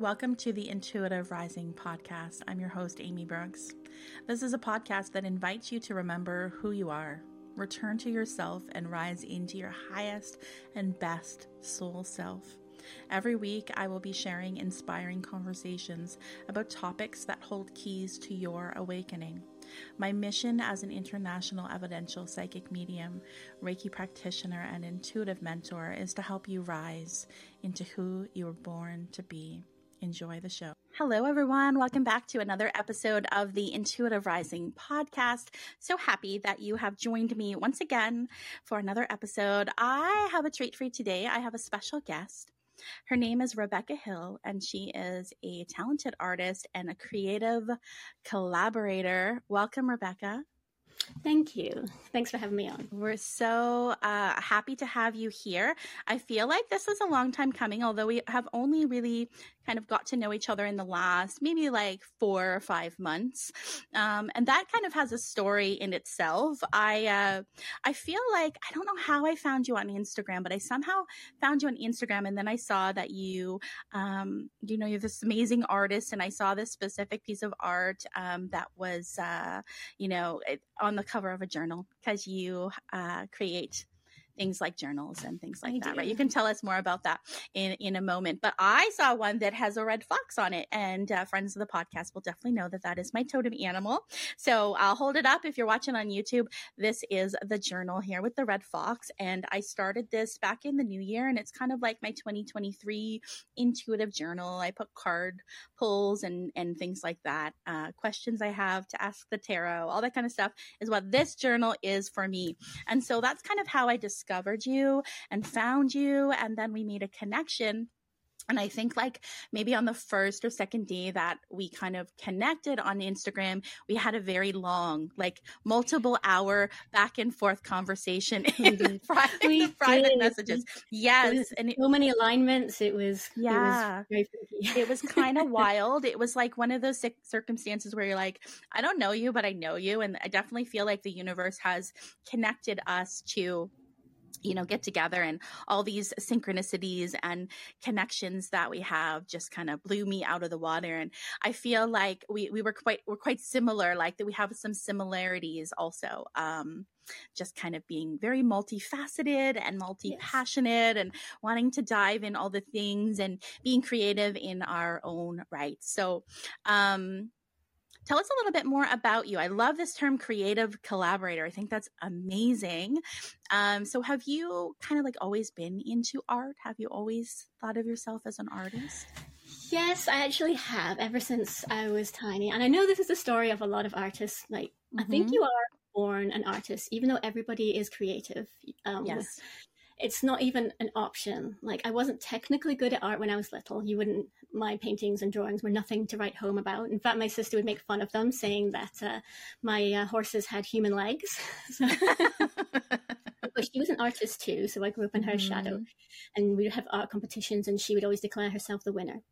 Welcome to the Intuitive Rising podcast. I'm your host, Amy Brookes. This is a podcast that invites you to remember who you are, return to yourself, and rise into your highest and best soul self. Every week, I will be sharing inspiring conversations about topics that hold keys to your awakening. My mission as an international evidential psychic medium, Reiki practitioner, and intuitive mentor is to help you rise into who you were born to be. Enjoy the show. Hello, everyone. Welcome back to another episode of the Intuitive Rising podcast. So happy that you have joined me once again for another episode. I have a treat for you today. I have a special guest. Her name is Rebecca Hill, and she is a talented artist and a creative collaborator. Welcome, Rebecca. Thank you. Thanks for having me on. We're so uh, happy to have you here. I feel like this is a long time coming, although we have only really kind of got to know each other in the last maybe like four or five months, um, and that kind of has a story in itself. I uh, I feel like I don't know how I found you on Instagram, but I somehow found you on Instagram, and then I saw that you um, you know you're this amazing artist, and I saw this specific piece of art um, that was uh, you know on the cover of a journal because you uh, create things like journals and things like I that, do. right? You can tell us more about that in, in a moment. But I saw one that has a red fox on it, and uh, friends of the podcast will definitely know that that is my totem animal. So I'll hold it up if you're watching on YouTube. This is the journal here with the red fox, and I started this back in the new year, and it's kind of like my 2023 intuitive journal. I put card pulls and and things like that, uh, questions I have to ask the tarot, all that kind of stuff is what this journal is for me. And so that's kind of how I discovered discovered you and found you. And then we made a connection. And I think like maybe on the first or second day that we kind of connected on Instagram, we had a very long, like multiple hour back and forth conversation in mm-hmm. private, private messages. Yes. And it, so many alignments. It was, yeah, it was, it was kind of wild. It was like one of those circumstances where you're like, I don't know you, but I know you. And I definitely feel like the universe has connected us to you know get together and all these synchronicities and connections that we have just kind of blew me out of the water and i feel like we we were quite we're quite similar like that we have some similarities also um just kind of being very multifaceted and multi-passionate yes. and wanting to dive in all the things and being creative in our own right so um Tell us a little bit more about you. I love this term creative collaborator. I think that's amazing. Um, so, have you kind of like always been into art? Have you always thought of yourself as an artist? Yes, I actually have ever since I was tiny. And I know this is the story of a lot of artists. Like, mm-hmm. I think mm-hmm. you are born an artist, even though everybody is creative. Um, yes it's not even an option. Like I wasn't technically good at art when I was little. You wouldn't. My paintings and drawings were nothing to write home about. In fact, my sister would make fun of them, saying that uh, my uh, horses had human legs. so, but she was an artist too, so I grew up in her mm. shadow, and we would have art competitions, and she would always declare herself the winner.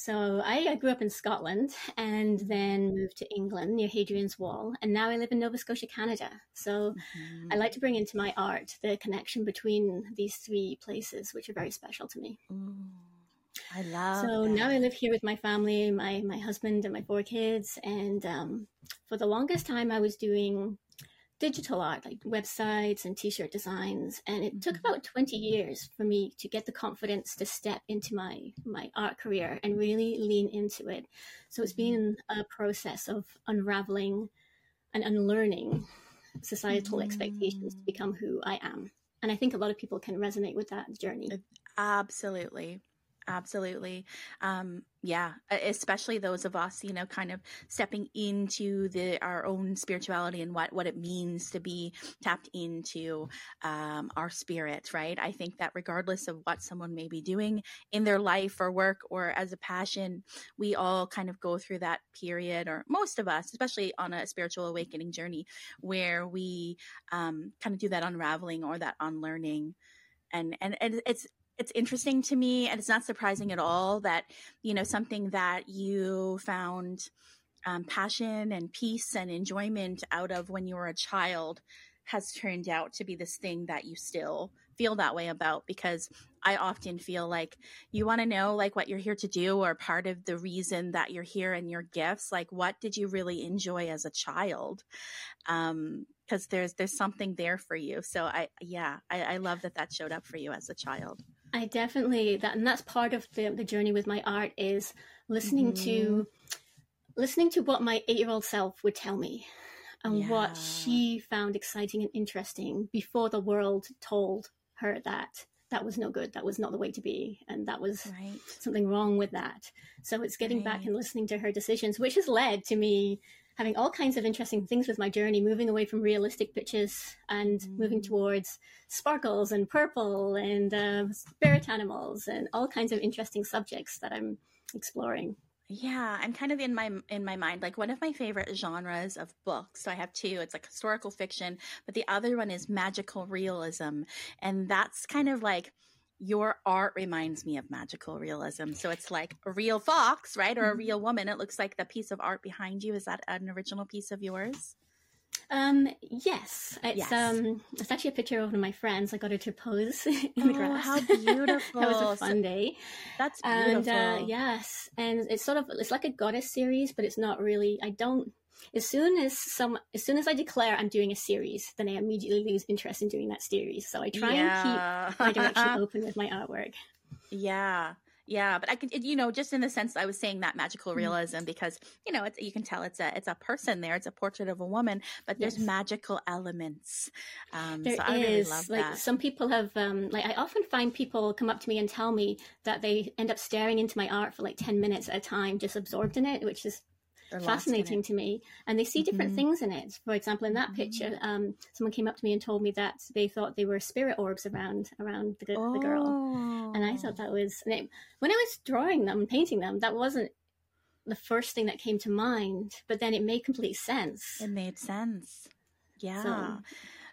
So I, I, grew up in Scotland and then moved to England near Hadrian's Wall, and now I live in Nova Scotia, Canada. So mm-hmm. I like to bring into my art the connection between these three places, which are very special to me. Ooh, I love. So that. now I live here with my family, my my husband and my four kids, and um, for the longest time I was doing digital art, like websites and t-shirt designs. And it mm-hmm. took about 20 years for me to get the confidence to step into my, my art career and really lean into it. So it's been mm-hmm. a process of unraveling and unlearning societal mm-hmm. expectations to become who I am. And I think a lot of people can resonate with that journey. Absolutely. Absolutely. Um, yeah, especially those of us, you know, kind of stepping into the our own spirituality and what what it means to be tapped into um, our spirit, right? I think that regardless of what someone may be doing in their life or work or as a passion, we all kind of go through that period, or most of us, especially on a spiritual awakening journey, where we um, kind of do that unraveling or that unlearning and and, and it's it's interesting to me and it's not surprising at all that you know something that you found um, passion and peace and enjoyment out of when you were a child has turned out to be this thing that you still feel that way about because I often feel like you want to know like what you're here to do or part of the reason that you're here and your gifts like what did you really enjoy as a child? Um because there's there's something there for you. So I yeah I, I love that that showed up for you as a child I definitely that and that's part of the the journey with my art is listening mm-hmm. to listening to what my 8-year-old self would tell me and yeah. what she found exciting and interesting before the world told her that that was no good that was not the way to be and that was right. something wrong with that so it's getting right. back and listening to her decisions which has led to me having all kinds of interesting things with my journey moving away from realistic pictures and mm. moving towards sparkles and purple and uh, spirit animals and all kinds of interesting subjects that i'm exploring yeah, I'm kind of in my in my mind like one of my favorite genres of books. So I have two. It's like historical fiction, but the other one is magical realism, and that's kind of like your art reminds me of magical realism. So it's like a real fox, right, or a mm-hmm. real woman. It looks like the piece of art behind you. Is that an original piece of yours? Um, yes, it's yes. um, it's actually a picture of one of my friends. I got her to pose in oh, the grass. How beautiful! that was a fun day. That's beautiful. And uh, yes, and it's sort of it's like a goddess series, but it's not really. I don't. As soon as some, as soon as I declare I'm doing a series, then I immediately lose interest in doing that series. So I try yeah. and keep my direction open with my artwork. Yeah. Yeah, but I can, you know, just in the sense I was saying that magical mm. realism because you know, it's you can tell it's a it's a person there, it's a portrait of a woman, but there's yes. magical elements. Um, there so is. Really like that. some people have, um, like I often find people come up to me and tell me that they end up staring into my art for like ten minutes at a time, just absorbed in it, which is fascinating to me and they see different mm-hmm. things in it for example in that mm-hmm. picture um, someone came up to me and told me that they thought they were spirit orbs around around the, oh. the girl and i thought oh. that was it, when i was drawing them painting them that wasn't the first thing that came to mind but then it made complete sense it made sense yeah so,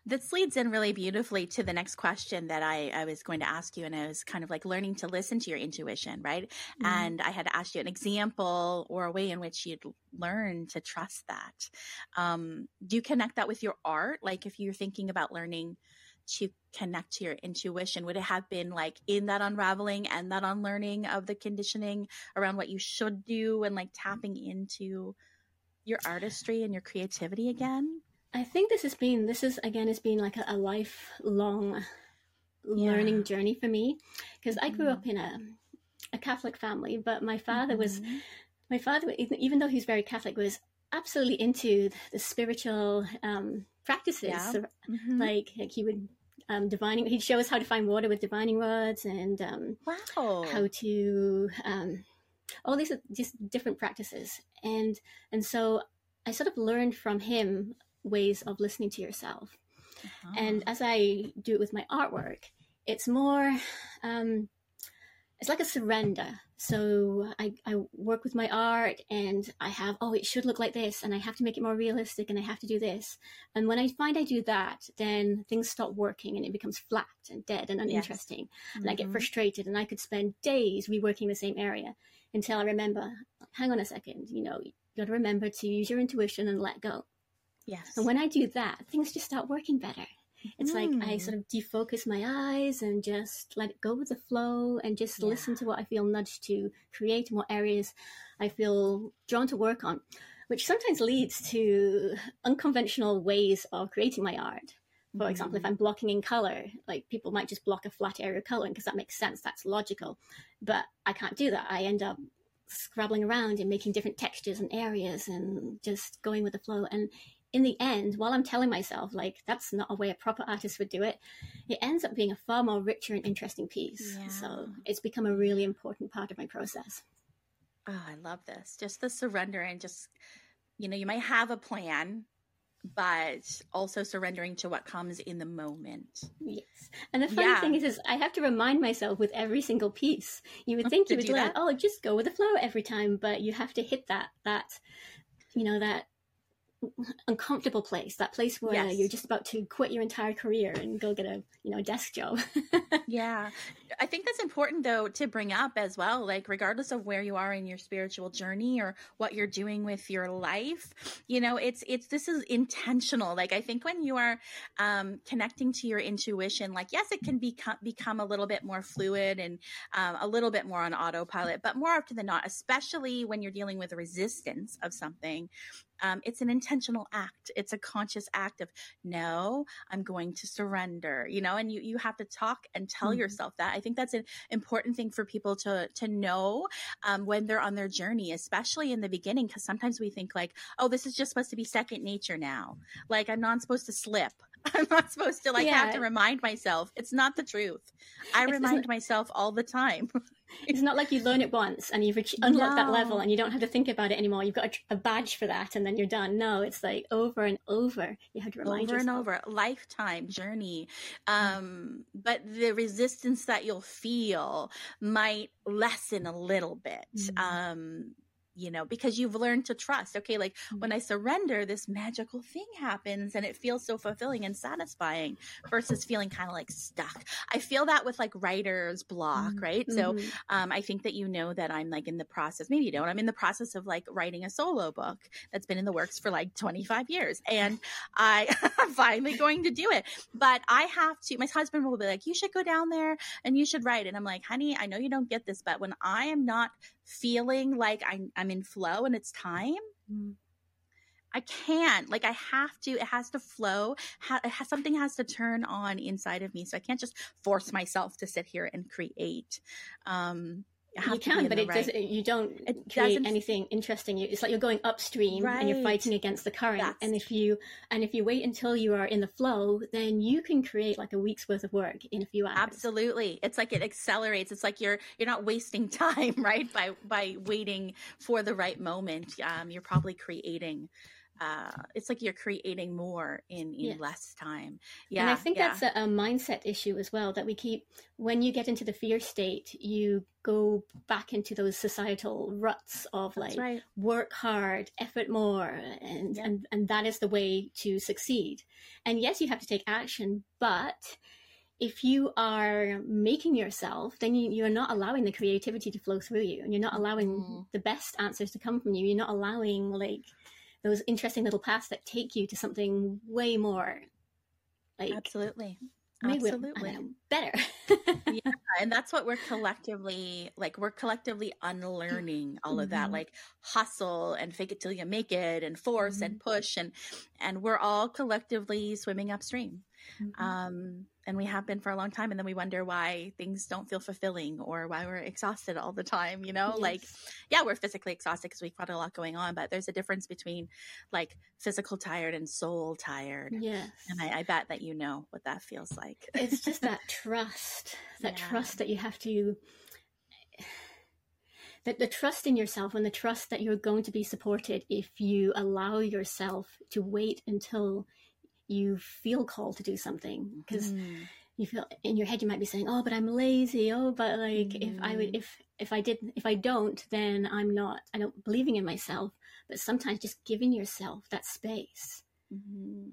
this leads in really beautifully to the next question that I, I was going to ask you. And I was kind of like learning to listen to your intuition, right? Mm-hmm. And I had asked you an example or a way in which you'd learn to trust that. Um, do you connect that with your art? Like if you're thinking about learning to connect to your intuition, would it have been like in that unraveling and that unlearning of the conditioning around what you should do and like tapping into your artistry and your creativity again? I think this has been this is again has been like a, a lifelong learning yeah. journey for me because I grew up in a a Catholic family, but my father mm-hmm. was my father even though he's very Catholic was absolutely into the spiritual um, practices. Yeah. So, mm-hmm. like, like he would um, divining. He'd show us how to find water with divining rods and um, wow. how to um, all these just different practices. And and so I sort of learned from him ways of listening to yourself. Uh-huh. And as I do it with my artwork, it's more, um, it's like a surrender. So I, I work with my art and I have, oh, it should look like this, and I have to make it more realistic, and I have to do this. And when I find I do that, then things stop working and it becomes flat and dead and uninteresting. Yes. Mm-hmm. And I get mm-hmm. frustrated, and I could spend days reworking the same area until I remember, hang on a second, you know, you got to remember to use your intuition and let go. Yes. And when I do that, things just start working better. It's mm. like I hmm. sort of defocus my eyes and just let it go with the flow and just yeah. listen to what I feel nudged to create and what areas I feel drawn to work on, which sometimes leads to unconventional ways of creating my art. For mm. example, if hmm. I'm blocking in color, like people might just block a flat area of coloring because that makes sense, that's logical. But I can't do that. I end up scrabbling around and making different textures and areas and just going with the flow. And in the end, while I'm telling myself, like, that's not a way a proper artist would do it, it ends up being a far more richer and interesting piece. Yeah. So it's become a really important part of my process. Oh, I love this. Just the surrender and just, you know, you might have a plan, but also surrendering to what comes in the moment. Yes. And the funny yeah. thing is, is I have to remind myself with every single piece. You would think you would learn, oh, just go with the flow every time, but you have to hit that, that, you know, that uncomfortable place that place where yes. you're just about to quit your entire career and go get a you know desk job. Yeah. I think that's important though to bring up as well like regardless of where you are in your spiritual journey or what you're doing with your life you know it's it's this is intentional. Like i think when you are um, connecting to your intuition like yes it can become become a little bit more fluid and um, a little bit more on autopilot but more often than not especially when you're dealing with resistance of something um, it's an intentional act. It's a conscious act of no, I'm going to surrender. You know, and you you have to talk and tell mm-hmm. yourself that. I think that's an important thing for people to to know um, when they're on their journey, especially in the beginning, because sometimes we think like, oh, this is just supposed to be second nature now. Like I'm not supposed to slip. I'm not supposed to like yeah. have to remind myself. It's not the truth. I it's, remind myself all the time. it's not like you learn it once and you've unlocked no. that level and you don't have to think about it anymore. You've got a, a, badge for that and then you're done. No, it's like over and over. You have to remind over yourself. Over and over. Lifetime journey. Um, but the resistance that you'll feel might lessen a little bit. Mm-hmm. Um, you know, because you've learned to trust. Okay, like mm-hmm. when I surrender, this magical thing happens and it feels so fulfilling and satisfying versus feeling kind of like stuck. I feel that with like writer's block, mm-hmm. right? So mm-hmm. um, I think that you know that I'm like in the process, maybe you don't, I'm in the process of like writing a solo book that's been in the works for like 25 years. And I, am finally going to do it. But I have to, my husband will be like, you should go down there and you should write. And I'm like, honey, I know you don't get this, but when I am not feeling like I'm, I'm in flow and it's time. Mm. I can't. Like I have to. It has to flow. Ha- has, something has to turn on inside of me. So I can't just force myself to sit here and create. Um, you can, but it right. doesn't. You don't it create anything interesting. It's like you're going upstream right. and you're fighting against the current. That's... And if you and if you wait until you are in the flow, then you can create like a week's worth of work in a few hours. Absolutely, it's like it accelerates. It's like you're you're not wasting time, right? By by waiting for the right moment, um, you're probably creating uh, it's like you're creating more in, in less time. Yeah. And I think yeah. that's a, a, mindset issue as well that we keep, when you get into the fear state, you go back into those societal ruts of that's like right. work hard, effort more, and, yeah. and, and that is the way to succeed. And yes, you have to take action, but if you are making yourself, then you, you're not allowing the creativity to flow through you and you're not allowing mm. the best answers to come from you. You're not allowing like, those interesting little paths that take you to something way more like absolutely absolutely know, better yeah and that's what we're collectively like we're collectively unlearning all of that mm-hmm. like hustle and fake it till you make it and force mm-hmm. and push and and we're all collectively swimming upstream mm-hmm. um and we have been for a long time and then we wonder why things don't feel fulfilling or why we're exhausted all the time you know yes. like yeah we're physically exhausted because we've got a lot going on but there's a difference between like physical tired and soul tired yes and i, I bet that you know what that feels like it's just that trust that yeah. trust that you have to that the trust in yourself and the trust that you're going to be supported if you allow yourself to wait until you feel called to do something because mm. you feel in your head you might be saying oh but i'm lazy oh but like mm. if i would mm. if if i did if i don't then i'm not i don't believing in myself but sometimes just giving yourself that space mm-hmm.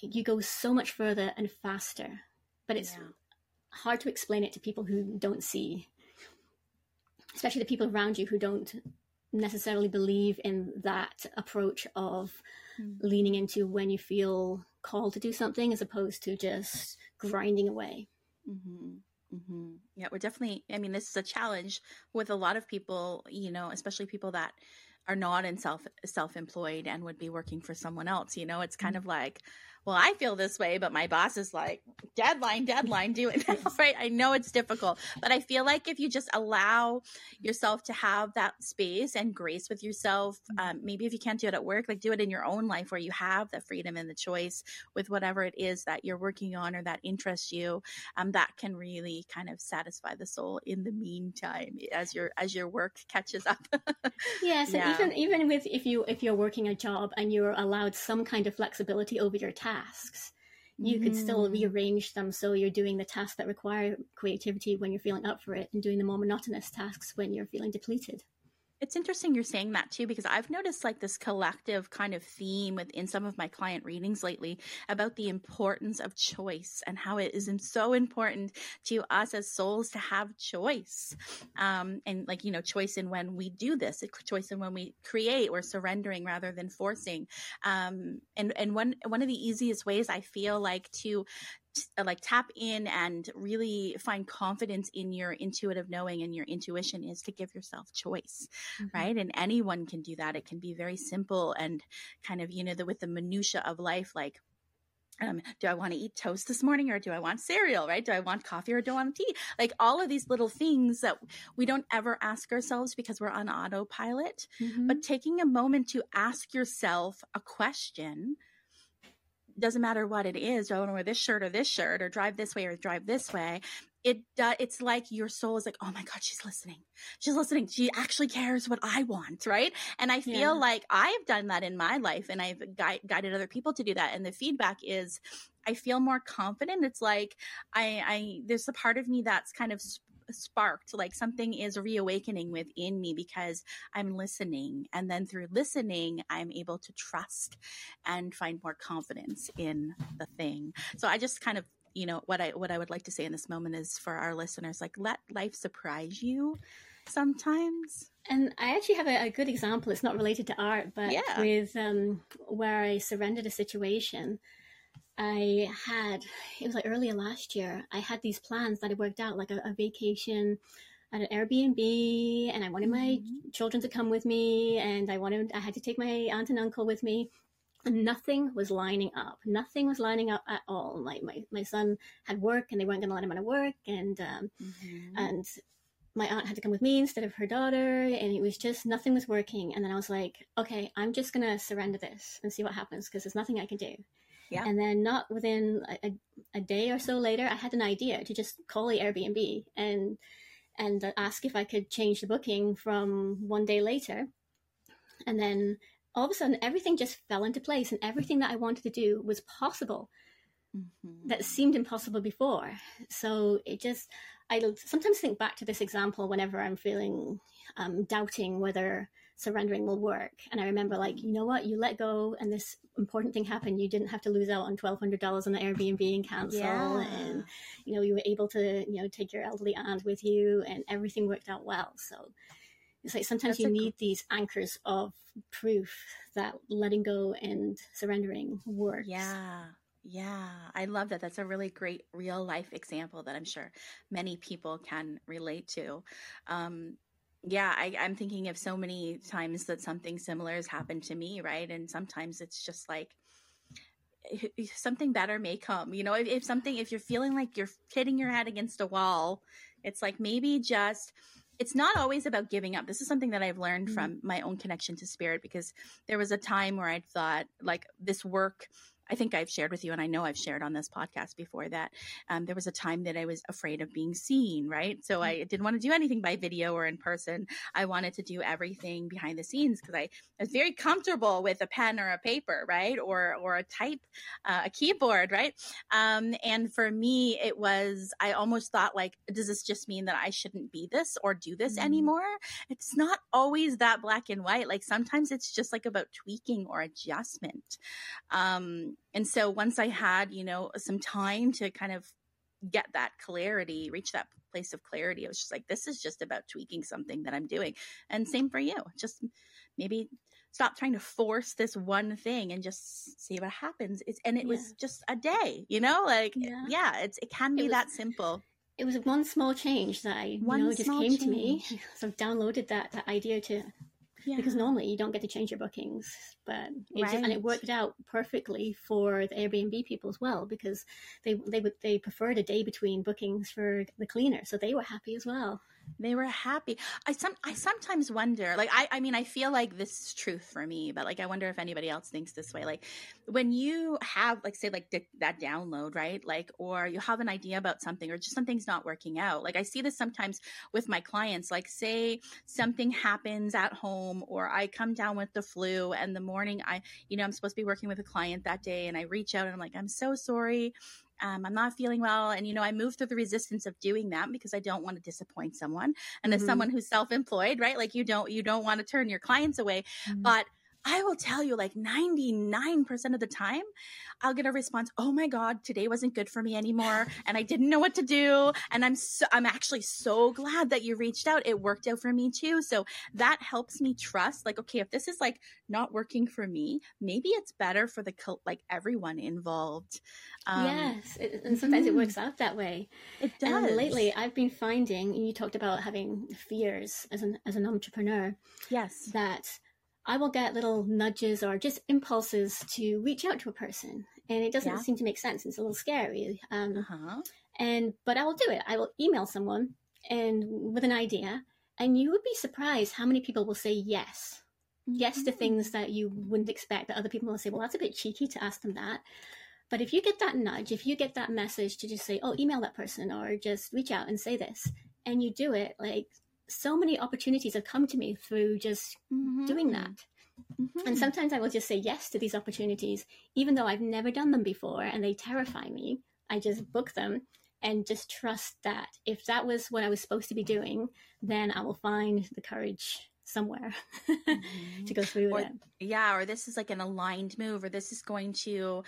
you go so much further and faster but it's yeah. hard to explain it to people who don't see especially the people around you who don't necessarily believe in that approach of mm. leaning into when you feel called to do something as opposed to just grinding away. Mm-hmm. Mm-hmm. Yeah, we're definitely, I mean, this is a challenge with a lot of people, you know, especially people that are not in self self employed and would be working for someone else. You know, it's kind mm-hmm. of like, well, I feel this way, but my boss is like, deadline, deadline, do it now, right? I know it's difficult, but I feel like if you just allow yourself to have that space and grace with yourself, um, maybe if you can't do it at work, like do it in your own life where you have the freedom and the choice with whatever it is that you're working on or that interests you, um, that can really kind of satisfy the soul in the meantime as your as your work catches up. yes, yeah. and even even with if you if you're working a job and you're allowed some kind of flexibility over your task tasks you could still mm. rearrange them so you're doing the tasks that require creativity when you're feeling up for it and doing the more monotonous tasks when you're feeling depleted It's interesting you're saying that too, because I've noticed like this collective kind of theme within some of my client readings lately about the importance of choice and how it is so important to us as souls to have choice. Um, and like, you know, choice in when we do this, choice in when we create or surrendering rather than forcing. Um, and, and one, one of the easiest ways I feel like to, like tap in and really find confidence in your intuitive knowing and your intuition is to give yourself choice mm-hmm. right and anyone can do that it can be very simple and kind of you know the with the minutia of life like um, do I want to eat toast this morning or do I want cereal, right? Do I want coffee or do I want tea? Like all of these little things that we don't ever ask ourselves because we're on autopilot. Mm-hmm. But taking a moment to ask yourself a question doesn't matter what it is. Do I want to wear this shirt or this shirt or drive this way or drive this way? It uh, it's like your soul is like, oh my god, she's listening. She's listening. She actually cares what I want, right? And I feel yeah. like I've done that in my life, and I've gui- guided other people to do that. And the feedback is, I feel more confident. It's like I, I there's a part of me that's kind of sparked like something is reawakening within me because i'm listening and then through listening i'm able to trust and find more confidence in the thing so i just kind of you know what i what i would like to say in this moment is for our listeners like let life surprise you sometimes and I actually have a, a, good example. It's not related to art, but yeah. with um, where I surrendered a situation I had, it was like earlier last year, I had these plans that had worked out, like a, a vacation at an Airbnb, and I wanted my mm-hmm. children to come with me, and I wanted, I had to take my aunt and uncle with me. And nothing was lining up. Nothing was lining up at all. Like my, my son had work, and they weren't going to let him out of work, and um, mm-hmm. and my aunt had to come with me instead of her daughter, and it was just nothing was working. And then I was like, okay, I'm just gonna surrender this and see what happens because there's nothing I can do. Yeah. And then not within a, a, day or so later, I had an idea to just call the Airbnb and and ask if I could change the booking from one day later. And then all of a sudden, everything just fell into place, and everything that I wanted to do was possible. Mm-hmm. That seemed impossible before. So it just, I sometimes think back to this example whenever I'm feeling um, doubting whether surrendering will work. And I remember, like, you know what? You let go, and this important thing happened. You didn't have to lose out on twelve hundred dollars on the Airbnb and cancel, yeah. and you know you were able to you know take your elderly aunt with you, and everything worked out well. So it's like sometimes That's you need these anchors of proof that letting go and surrendering works. Yeah. Yeah, I love that. That's a really great real life example that I'm sure many people can relate to. Um, yeah, I, I'm thinking of so many times that something similar has happened to me, right? And sometimes it's just like something better may come. You know, if, if something, if you're feeling like you're hitting your head against a wall, it's like maybe just it's not always about giving up. This is something that I've learned mm-hmm. from my own connection to spirit because there was a time where I thought like this work I think I've shared with you, and I know I've shared on this podcast before that um, there was a time that I was afraid of being seen, right? So I didn't want to do anything by video or in person. I wanted to do everything behind the scenes because I was very comfortable with a pen or a paper, right? Or or a type, uh, a keyboard, right? Um, and for me, it was I almost thought like, does this just mean that I shouldn't be this or do this mm-hmm. anymore? It's not always that black and white. Like sometimes it's just like about tweaking or adjustment. Um, and so once I had, you know, some time to kind of get that clarity, reach that place of clarity, I was just like, this is just about tweaking something that I'm doing. And same for you. Just maybe stop trying to force this one thing and just see what happens. It's, and it yeah. was just a day, you know, like, yeah, yeah it's, it can be it was, that simple. It was one small change that I, one you know, just came change. to me. So I've downloaded that, that idea to yeah. because normally you don't get to change your bookings. But it right. just, and it worked out perfectly for the Airbnb people as well because they they would they preferred a day between bookings for the cleaner, so they were happy as well. They were happy. I some I sometimes wonder, like I I mean I feel like this is truth for me, but like I wonder if anybody else thinks this way. Like when you have like say like that download, right? Like or you have an idea about something or just something's not working out. Like I see this sometimes with my clients. Like say something happens at home or I come down with the flu and the morning I you know I'm supposed to be working with a client that day and I reach out and I'm like I'm so sorry um, I'm not feeling well. And, you know, I move through the resistance of doing that because I don't want to disappoint someone. And mm-hmm. as someone who's self employed, right? Like you don't, you don't want to turn your clients away. Mm-hmm. But I will tell you, like 99% of the time, I'll get a response, Oh my God, today wasn't good for me anymore. And I didn't know what to do. And I'm so, I'm actually so glad that you reached out. It worked out for me too. So that helps me trust, like, okay, if this is like not working for me, maybe it's better for the, cult, like everyone involved. Um, yes. It, and sometimes mm-hmm. it works out that way. It does. And lately I've been finding, you talked about having fears as an, as an entrepreneur. Yes. That I will get little nudges or just impulses to reach out to a person, and it doesn't yeah. seem to make sense. It's a little scary. Um, uh-huh. And but I will do it. I will email someone and with an idea, and you would be surprised how many people will say yes, mm-hmm. yes to things that you wouldn't expect. That other people will say, "Well, that's a bit cheeky to ask them that." But if you get that nudge, if you get that message to just say, "Oh, email that person," or just reach out and say this, and you do it, like so many opportunities have come to me through just mm-hmm. doing that. Mm-hmm. And sometimes I will just say yes to these opportunities, even though I've never done them before and they terrify me. I just book them and just trust that if that was what I was supposed to be doing, then I will find the courage somewhere mm-hmm. to go through or, it. Yeah, or this is like an aligned move, or this is going to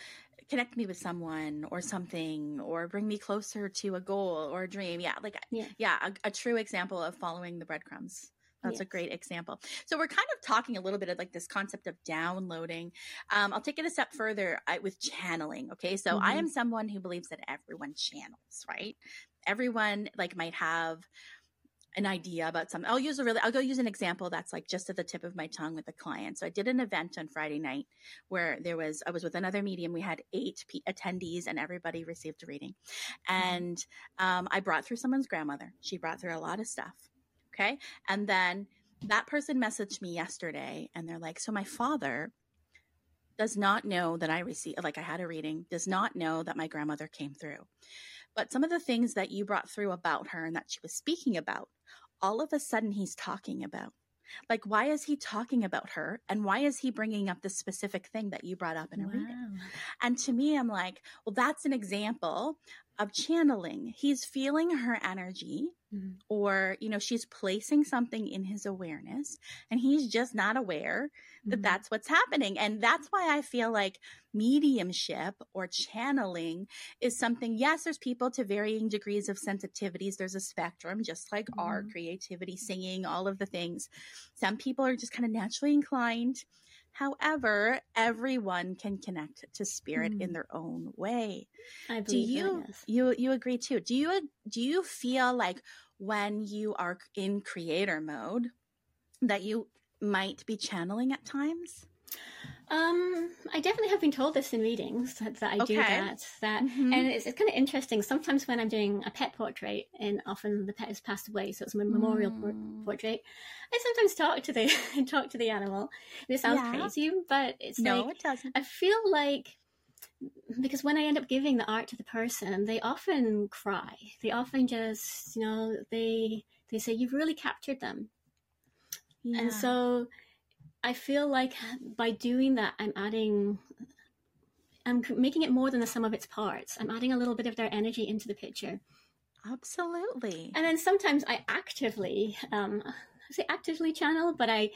connect me with someone or something or bring me closer to a goal or a dream. Yeah, like yeah, yeah a, a true example of following the breadcrumbs. That's yes. a great example. So we're kind of talking a little bit of like this concept of downloading. Um, I'll take it a step further I, with channeling. Okay, so mm-hmm. I am someone who believes that everyone channels, right? Everyone like might have an idea about something. I'll use a really, I'll go use an example that's like just at the tip of my tongue with a client. So I did an event on Friday night where there was, I was with another medium. We had eight P- attendees and everybody received a reading. And um, I brought through someone's grandmother. She brought through a lot of stuff. Okay. And then that person messaged me yesterday and they're like, so my father does not know that I received, like I had a reading, does not know that my grandmother came through. But some of the things that you brought through about her and that she was speaking about, all of a sudden he's talking about. Like, why is he talking about her? And why is he bringing up the specific thing that you brought up in a wow. reading? And to me, I'm like, well, that's an example of channeling. He's feeling her energy mm-hmm. or, you know, she's placing something in his awareness and he's just not aware that mm-hmm. that's what's happening. And that's why I feel like mediumship or channeling is something, yes, there's people to varying degrees of sensitivities. There's a spectrum, just like mm-hmm. art, creativity, singing, all of the things. Some people are just kind of naturally inclined However, everyone can connect to spirit mm. in their own way. I do you that, yes. you you agree too? Do you do you feel like when you are in creator mode that you might be channeling at times? Um, I definitely have been told this in readings that, that I okay. do that. That mm-hmm. and it's, it's kind of interesting. Sometimes when I'm doing a pet portrait, and often the pet has passed away, so it's a memorial mm. portrait. I sometimes talk to the talk to the animal. And it sounds yeah. crazy, but it's no, like, it doesn't. I feel like because when I end up giving the art to the person, they often cry. They often just, you know, they they say you've really captured them, yeah. and so I feel like by doing that, I'm adding, I'm making it more than the sum of its parts. I'm adding a little bit of their energy into the picture. Absolutely. And then sometimes I actively, um, I say actively channel, but I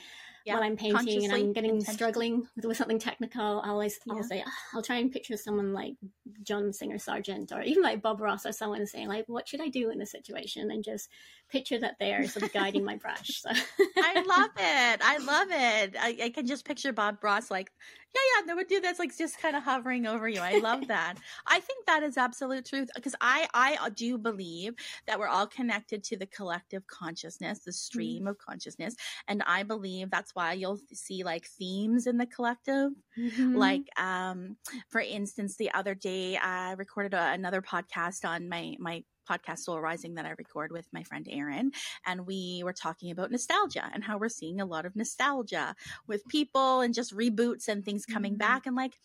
yeah, while I'm painting and I'm getting struggling with, with, something technical, I'll always yeah. I'll say I'll try and picture someone like John Singer Sargent or even like Bob Ross or someone saying like, "What should I do in this situation?" and just picture that there, sort of guiding my brush. So. I love it. I love it. I, I, can just picture Bob Ross like yeah, yeah, no would do that's like just kind of hovering over you. I love that. I think that is absolute truth because I I do believe that we're all connected to the collective consciousness, the stream mm-hmm. of consciousness, and I believe that's why you'll see like themes in the collective. Mm-hmm. Like um for instance, the other day I recorded a, another podcast on my my podcast Soul Rising that I record with my friend Erin. And we were talking about nostalgia and how we're seeing a lot of nostalgia with people and just reboots and things coming mm-hmm. back. And like,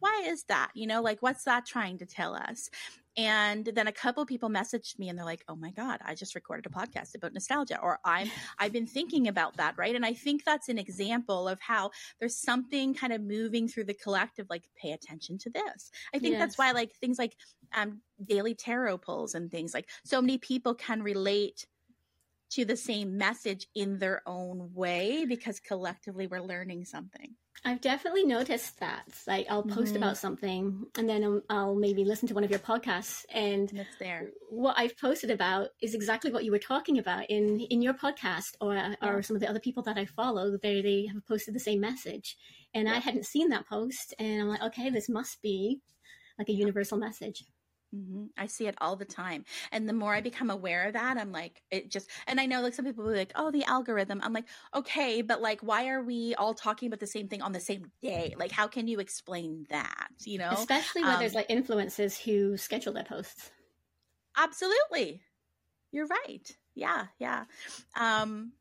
why is that? You know, like what's that trying to tell us? And then a couple people messaged me and they're like, "Oh my god, I just recorded a podcast about nostalgia," or "I'm I've been thinking about that." Right, and I think that's an example of how there's something kind of moving through the collective. Like, pay attention to this. I think yes. that's why like things like um, daily tarot pulls and things like so many people can relate to the same message in their own way because collectively we're learning something. I've definitely noticed that. Like, I'll post mm-hmm. about something and then I'll, I'll, maybe listen to one of your podcasts, and it's there. What I've posted about is exactly what you were talking about in in your podcast, or yeah. or some of the other people that I follow. They they have posted the same message, and yeah. I hadn't seen that post, and I'm like, okay, this must be like a universal message. Mm-hmm. I see it all the time. And the more I become aware of that, I'm like, it just, and I know like some people will be like, oh, the algorithm. I'm like, okay, but like, why are we all talking about the same thing on the same day? Like, how can you explain that? You know? Especially when um, there's like influences who schedule their posts. Absolutely. You're right. Yeah. Yeah. Um,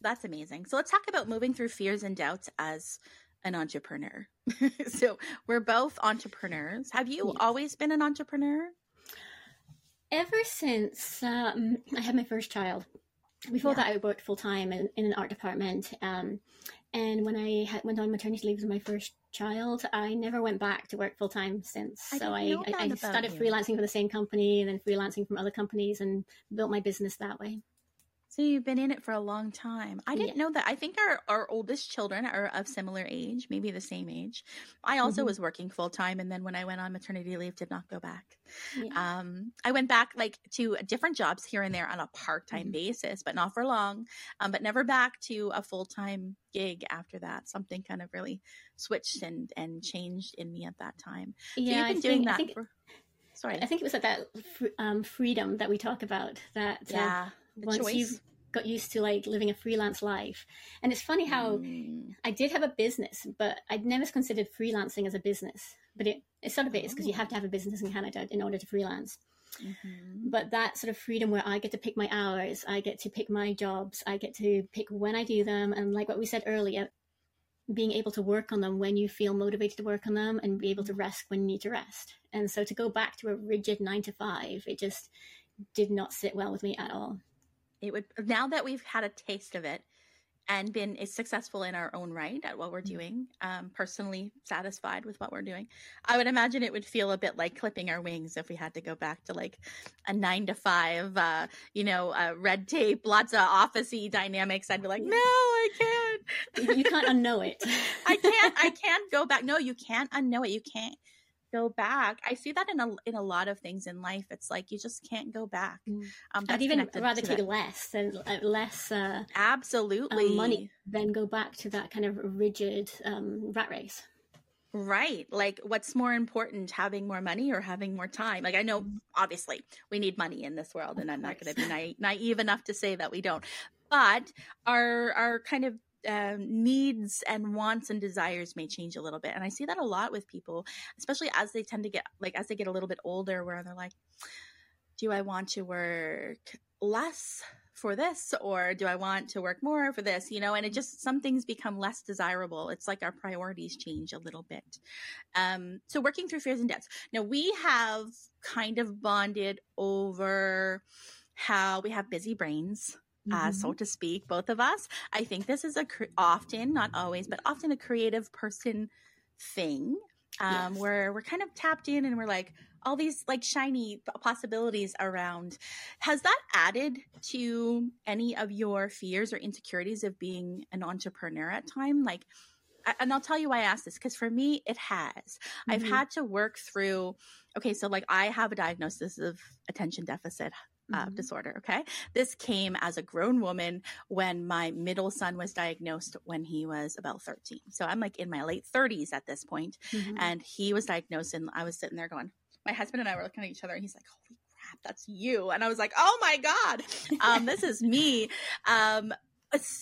that's amazing. So let's talk about moving through fears and doubts as an entrepreneur. so we're both entrepreneurs. Have you yes. always been an entrepreneur? Ever since um, I had my first child. Before yeah. that, I worked full time in, in, an art department. Um, and when I had, went on maternity leave with my first child, I never went back to work full time since. I so I, I, I started you. freelancing for the same company and then freelancing from other companies and built my business that way. So you've been in it for a long time. I didn't yeah. know that. I think our, our oldest children are of similar age, maybe the same age. I also mm-hmm. was working full time, and then when I went on maternity leave, did not go back. Yeah. Um, I went back like to different jobs here and there on a part time mm-hmm. basis, but not for long. Um, but never back to a full time gig after that. Something kind of really switched and and changed in me at that time. So yeah, you've been I doing think, that. I think, for, sorry, I think it was like that um, freedom that we talk about. That uh, yeah. Uh, once choice. you've got used to like living a freelance life. And it's funny how mm. I did have a business, but I'd never considered freelancing as a business. But it, it sort of is because you have to have a business in Canada in order to freelance. Mm-hmm. But that sort of freedom where I get to pick my hours, I get to pick my jobs, I get to pick when I do them. And like what we said earlier, being able to work on them when you feel motivated to work on them and be able to rest when you need to rest. And so to go back to a rigid nine to five, it just did not sit well with me at all it would now that we've had a taste of it and been successful in our own right at what we're mm-hmm. doing, um, personally satisfied with what we're doing, I would imagine it would feel a bit like clipping our wings if we had to go back to like a nine to five, uh, you know, uh, red tape, lots of officey dynamics. I'd be like, no, I can't. You can't unknow it. I can't. I can't go back. No, you can't unknow it. You can't go back. I see that in a in a lot of things in life. It's like you just can't go back. Mm. Um, I'd even rather take less and uh, less uh, absolutely uh, money than go back to that kind of rigid um, rat race. Right. Like, what's more important, having more money or having more time? Like, I know obviously we need money in this world, and I'm not going to be na- naive enough to say that we don't. But our our kind of um, needs and wants and desires may change a little bit. And I see that a lot with people, especially as they tend to get like as they get a little bit older, where they're like, "Do I want to work less?" for this or do I want to work more for this? You know, and it just some things become less desirable. It's like our priorities change a little bit. Um, so working through fears and debts. Now we have kind of bonded over how we have busy brains. Uh, so to speak, both of us. I think this is a cre- often, not always, but often a creative person thing um, yes. where we're kind of tapped in and we're like, all these like shiny possibilities around. Has that added to any of your fears or insecurities of being an entrepreneur at time? Like, and I'll tell you why I asked this because for me, it has. Mm-hmm. I've had to work through, okay, so like I have a diagnosis of attention deficit uh, mm-hmm. disorder. Okay. This came as a grown woman when my middle son was diagnosed when he was about 13. So I'm like in my late 30s at this point, mm-hmm. and he was diagnosed, and I was sitting there going, my husband and I were looking at each other, and he's like, holy crap, that's you. And I was like, oh my God, um, this is me. Um,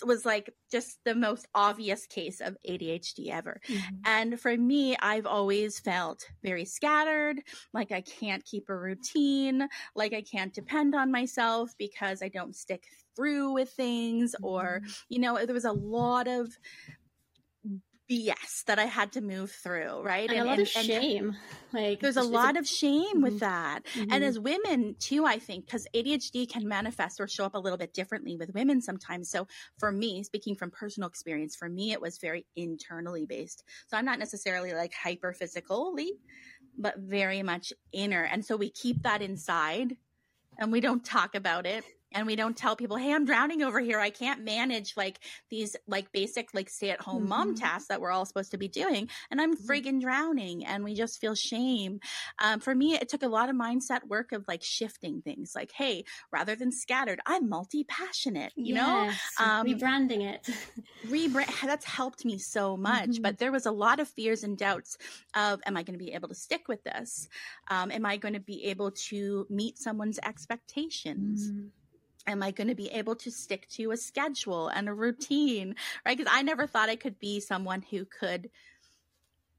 was like just the most obvious case of ADHD ever. Mm-hmm. And for me, I've always felt very scattered, like I can't keep a routine, like I can't depend on myself because I don't stick through with things, mm-hmm. or, you know, there was a lot of BS that I had to move through, right? And, and a lot and, of shame. like there's a lot a, of shame mm-hmm. with that. Mm-hmm. And as women too, I think, because ADHD can manifest or show up a little bit differently with women sometimes. So for me, speaking from personal experience, for me it was very internally based. So I'm not necessarily like hyper physically, but very much inner. And so we keep that inside and we don't talk about it and we don't tell people hey i'm drowning over here i can't manage like these like basic like stay at home mm-hmm. mom tasks that we're all supposed to be doing and i'm mm-hmm. friggin drowning and we just feel shame um, for me it took a lot of mindset work of like shifting things like hey rather than scattered i'm multi-passionate you yes. know um, rebranding it rebrand that's helped me so much mm-hmm. but there was a lot of fears and doubts of am i going to be able to stick with this um, am i going to be able to meet someone's expectations mm-hmm am I going to be able to stick to a schedule and a routine? Right. Because I never thought I could be someone who could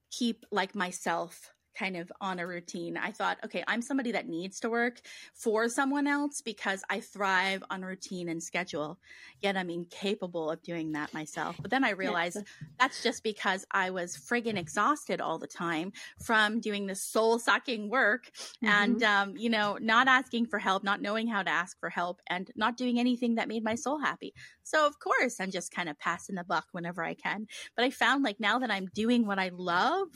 keep like myself kind of on a routine. I thought, okay, I'm somebody that needs to work for someone else because I thrive on routine and schedule, yet I'm incapable of doing that myself. But then I realized that's just because I was friggin' exhausted all the time from doing this soul sucking work mm-hmm. and, um, you know, not asking for help, not knowing how to ask for help, and not doing anything that made my soul happy. So, of course, I'm just kind of passing the buck whenever I can. But I found like now that I'm doing what I love,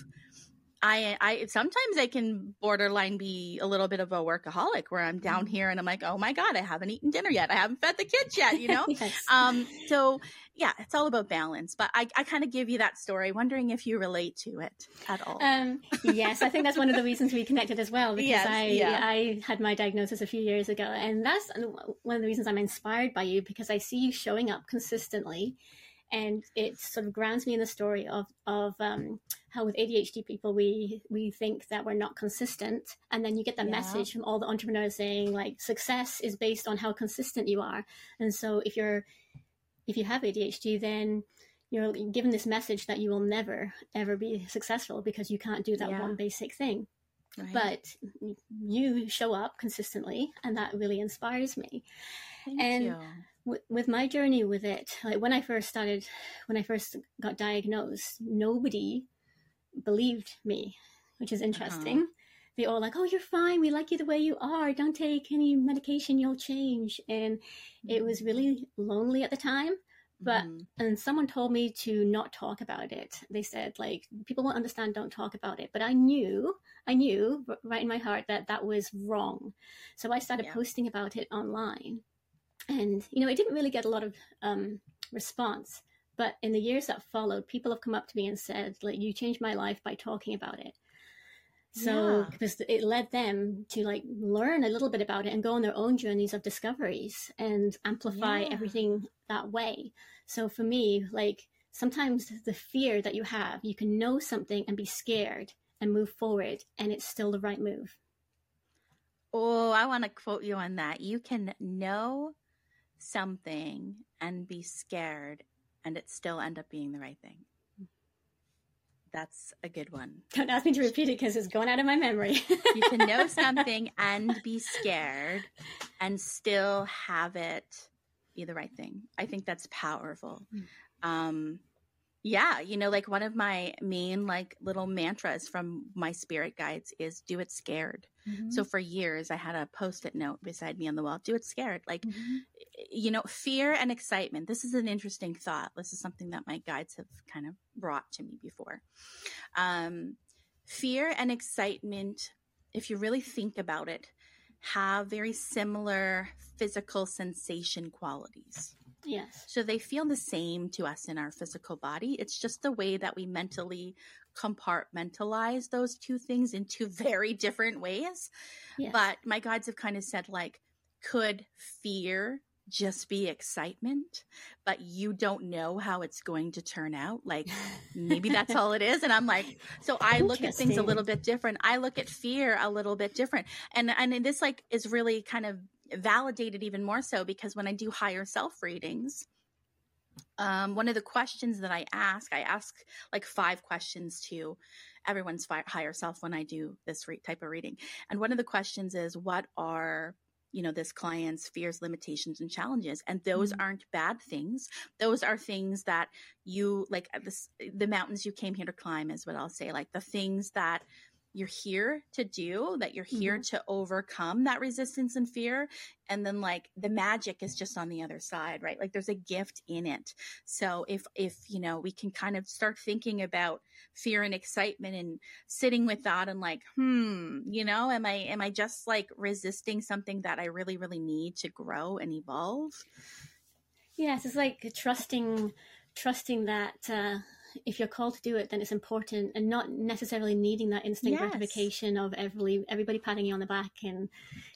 I, I sometimes I can borderline be a little bit of a workaholic where I'm down mm-hmm. here and I'm like, oh my god, I haven't eaten dinner yet. I haven't fed the kids yet. You know. yes. Um. So yeah, it's all about balance. But I, I kind of give you that story, wondering if you relate to it at all. Um. Yes, I think that's one of the reasons we connected as well because yes, I yeah. I had my diagnosis a few years ago, and that's one of the reasons I'm inspired by you because I see you showing up consistently and it sort of grounds me in the story of of um, how with ADHD people we we think that we're not consistent, and then you get that yeah. message from all the entrepreneurs saying like success is based on how consistent you are, and so if you're if you have ADHD, then you're given this message that you will never ever be successful because you can't do that yeah. one basic thing. Right. But you show up consistently, and that really inspires me. Thank and you with my journey with it, like when I first started, when I first got diagnosed, nobody believed me, which is interesting. Uh-huh. They all like, "Oh, you're fine. We like you the way you are. Don't take any medication. You'll change." And it was mm-hmm. really lonely at the time. But mm-hmm. and someone told me to not talk about it. They said like people won't understand. Don't talk about it. But I knew, I knew right in my heart that that was wrong. So I started yeah. posting about it online and you know it didn't really get a lot of um, response but in the years that followed people have come up to me and said like you changed my life by talking about it so yeah. because it led them to like learn a little bit about it and go on their own journeys of discoveries and amplify yeah. everything that way so for me like sometimes the fear that you have you can know something and be scared and move forward and it's still the right move Oh, I want to quote you on that. You can know something and be scared and it still end up being the right thing. That's a good one. Don't ask me to repeat it because it's going out of my memory. you can know something and be scared and still have it be the right thing. I think that's powerful. Mm. Um, yeah, you know, like one of my main like little mantras from my spirit guides is do it scared. Mm-hmm. So for years I had a post-it note beside me on the wall, do it scared. Like mm-hmm. you know, fear and excitement. This is an interesting thought. This is something that my guides have kind of brought to me before. Um fear and excitement, if you really think about it, have very similar physical sensation qualities. Yes. So they feel the same to us in our physical body. It's just the way that we mentally compartmentalize those two things in two very different ways. Yes. But my guides have kind of said, like, could fear just be excitement, but you don't know how it's going to turn out. Like maybe that's all it is. And I'm like, so I look at things a little bit different. I look at fear a little bit different. And and this like is really kind of validated even more so because when I do higher self readings, um, one of the questions that I ask, I ask like five questions to everyone's fi- higher self when I do this re- type of reading. And one of the questions is, what are you know this client's fears limitations and challenges and those Mm-hmm. aren't bad things those are things that you like uh, this, the mountains you came here to climb is what i'll say like the things that you're here to do that you're here Mhm. to overcome that resistance and fear and then like the magic is just on the other side right? Like there's a gift in it. So if if you know we can kind of start thinking about fear and excitement and sitting with that and like hmm you know am i am i just like resisting something that i really really need to grow and evolve? Yes, it's like trusting, trusting that uh, if you're called to do it, then it's important, and not necessarily needing that instant Yes. gratification of every everybody patting you on the back, and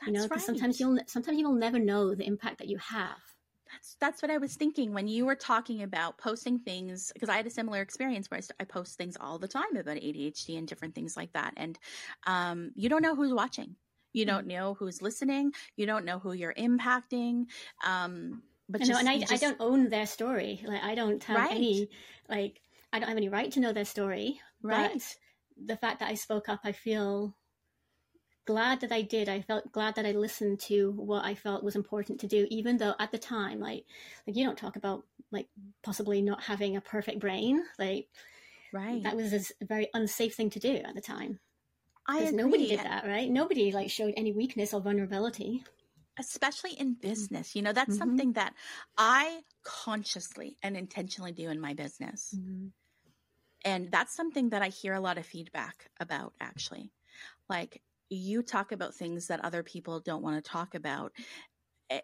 you know, That's because sometimes you'll sometimes you'll never know the impact that you have. That's that's what I was thinking when you were talking about posting things because I had a similar experience where I, I post things all the time about ADHD and different things like that, and um, you don't know who's watching, you Mm-hmm. don't know who's listening, you don't know who you're impacting. Um, but I know, and I, you I don't own their story. Like I don't have Right. any like I don't have any right to know their story. right, But the fact that I spoke up, I feel glad that I did. I felt glad that I listened to what I felt was important to do, even though at the time, like, like you don't talk about like possibly not having a perfect brain. Like right. that was a very unsafe thing to do at the time. I nobody did that, right? Nobody like showed any weakness or vulnerability. especially in business. You know, that's Mhm. something that I consciously and intentionally do in my business. And that's something that I hear a lot of feedback about, actually. Like, you talk about things that other people don't want to talk about.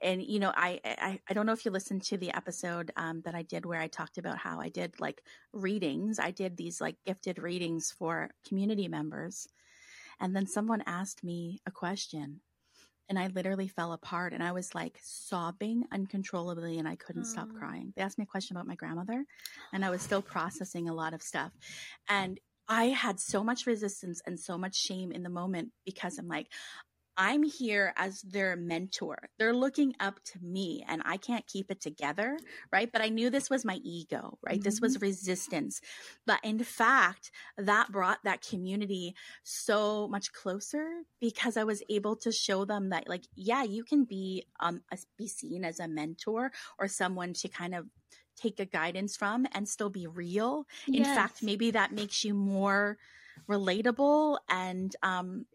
And, you know, I, I, I don't know if you listened to the episode um, that I did where I talked about how I did like readings. I did these like gifted readings for community members. And then someone asked me a question and I literally fell apart and I was like sobbing uncontrollably and I couldn't stop crying. They asked me a question about my grandmother and I was still processing a lot of stuff. And I had so much resistance and so much shame in the moment because I'm like, I'm here as their mentor. They're looking up to me and I can't keep it together, right? But I knew this was my ego, right? This was resistance. But in fact, that brought that community so much closer because I was able to show them that like, yeah, you can be um a- be seen as a mentor or someone to kind of take a guidance from and still be real. In fact, maybe that makes you more relatable and um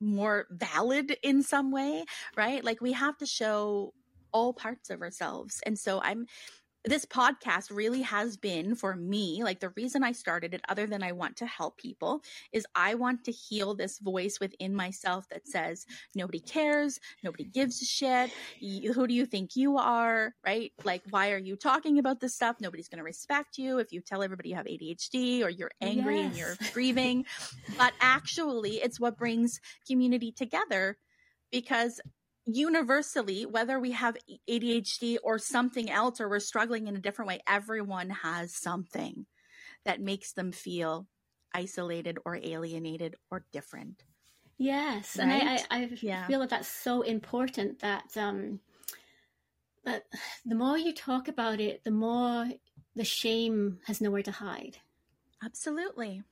more valid in some way, right? Like we have to show all parts of ourselves. And so I'm this podcast really has been for me like the reason I started it other than I want to help people is I want to heal this voice within myself that says nobody cares, nobody gives a shit. Who do you think you are, right? Like why are you talking about this stuff? Nobody's going to respect you if you tell everybody you have ADHD or you're angry and you're grieving. but actually it's what brings community together because universally, whether we have ADHD or something else, or we're struggling in a different way, everyone has something that makes them feel isolated or alienated or different. Yes, and I, I, I Yeah. feel that that's so important that um, that the more you talk about it, the more the shame has nowhere to hide. Absolutely.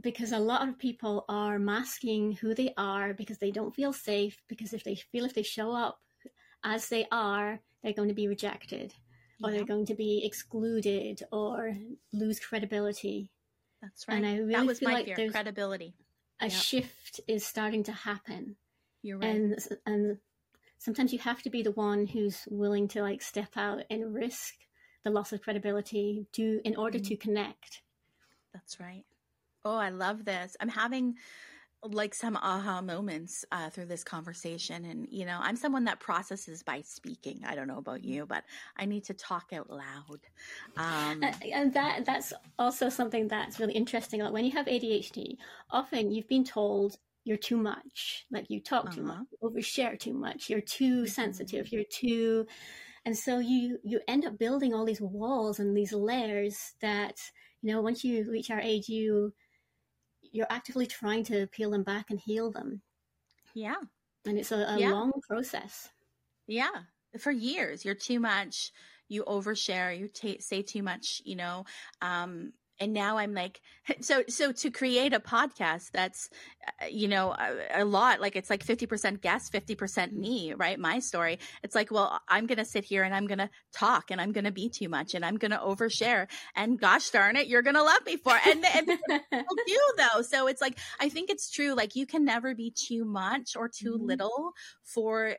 Because a lot of people are masking who they are because they don't feel safe. Because if they feel if they show up as they are, they're going to be rejected, or they're going to be excluded, or lose credibility. that's right. and I that was feel my like fear there's- credibility. A Yep. shift is starting to happen. You're right. and and sometimes you have to be the one who's willing to like step out and risk the loss of credibility to in order Mm. to connect That's right. Oh, I love this. I'm having like some aha moments uh, through this conversation. And, you know, I'm someone that processes by speaking. I don't know about you, but I need to talk out loud. Um, Uh, and that that's also something that's really interesting like when you have adhd often you've been told you're too much like you talk too Uh-huh. much you overshare too much you're too sensitive you're too and so you you end up building all these walls and these layers that you know once you reach our age you you're actively trying to peel them back and heal them yeah. and it's a, a Yeah. long process Yeah. For years, you're too much. You overshare. You ta say too much. You know, um, and now i'm like so so to create a podcast that's uh, you know a, a, lot like it's like 50% guest 50% mm-hmm. me right my story it's like well i'm gonna sit here and i'm gonna talk and i'm gonna be too much and i'm gonna overshare and gosh darn it you're gonna love me for it and, and people do though so it's like i think it's true like you can never be too much or too mm-hmm. little for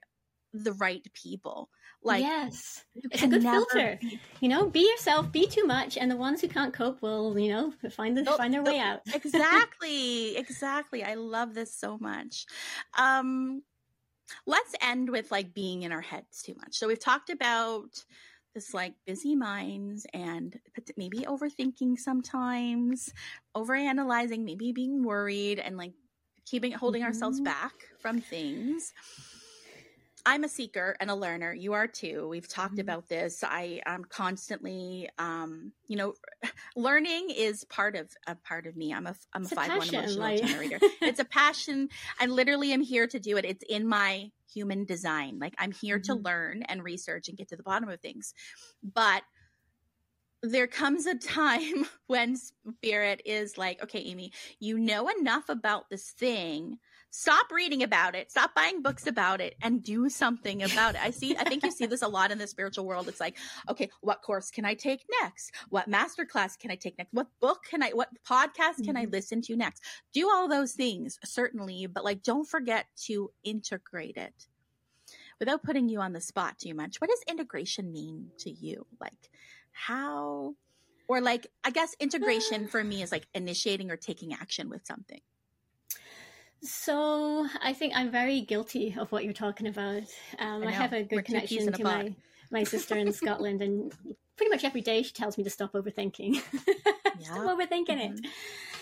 the right people like yes, it's a good filter. You know, be yourself, be too much, and the ones who can't cope will, you know, find the, find their way out. exactly, exactly. I love this so much. Um, let's end with like being in our heads too much. So we've talked about this like busy minds and maybe overthinking sometimes, overanalyzing, maybe being worried and like keeping holding mm-hmm. ourselves back from things. I'm a seeker and a learner. You are too. We've talked mm-hmm. about this. I am constantly, um, you know, learning is part of a part of me. I'm a I'm it's a five one emotional like... generator. it's a passion. I literally am here to do it. It's in my human design. Like I'm here mm-hmm. to learn and research and get to the bottom of things. But there comes a time when spirit is like, okay, Amy, you know enough about this thing stop reading about it stop buying books about it and do something about it. I see i think you see this a lot in the spiritual world. It's like okay what course can i take next? What master class can i take next? What book can i what podcast can mm-hmm. i listen to next? Do all those things certainly but like don't forget to integrate it without putting you on the spot too much. What does integration mean to you? Like how or like i guess integration for me is like initiating or taking action with something so I think I'm very guilty of what you're talking about. Um, I, I, have a good We're connection to my my sister in Scotland, and pretty much every day she tells me to stop overthinking. Yeah. stop overthinking mm-hmm. it.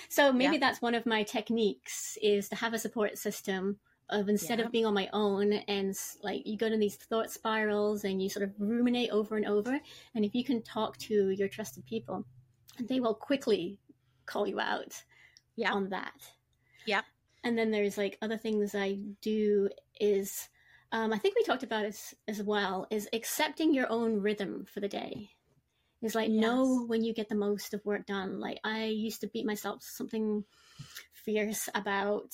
So maybe yeah. that's one of my techniques is to have a support system of instead yeah. of being on my own and like you go to these thought spirals and you sort of ruminate over and over. And if you can talk to your trusted people, they will quickly call you out yeah. on that. Yep and then there's like other things I do is um, I think we talked about as as well is accepting your own rhythm for the day. Is like yes. know when you get the most of work done. Like I used to beat myself something fierce about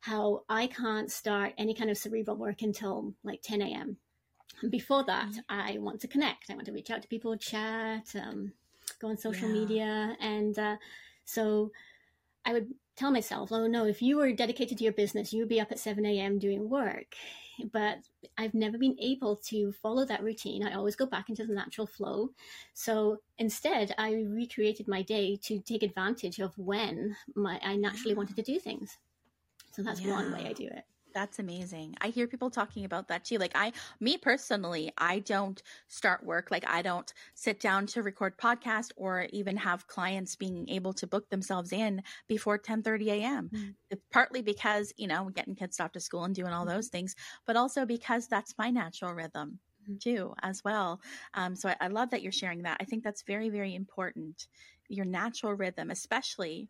how I can't start any kind of cerebral work until like 10 a.m. Before that, mm-hmm. I want to connect. I want to reach out to people, chat, um, go on social yeah. media, and uh, so I would tell myself, oh no, if you were dedicated to your business, you would be up at 7 a.m. doing work. But I've never been able to follow that routine. I always go back into the natural flow. So instead, I recreated my day to take advantage of when my, I naturally wanted to do things. So that's yeah. one way I do it. That's amazing. I hear people talking about that too. Like I me personally, I don't start work like I don't sit down to record podcast or even have clients being able to book themselves in before 10:30 a.m. Mm. Partly because, you know, getting kids off to school and doing all mm-hmm. those things, but also because that's my natural rhythm mm-hmm. too as well. Um, so I, I love that you're sharing that. I think that's very, very important. Your natural rhythm, especially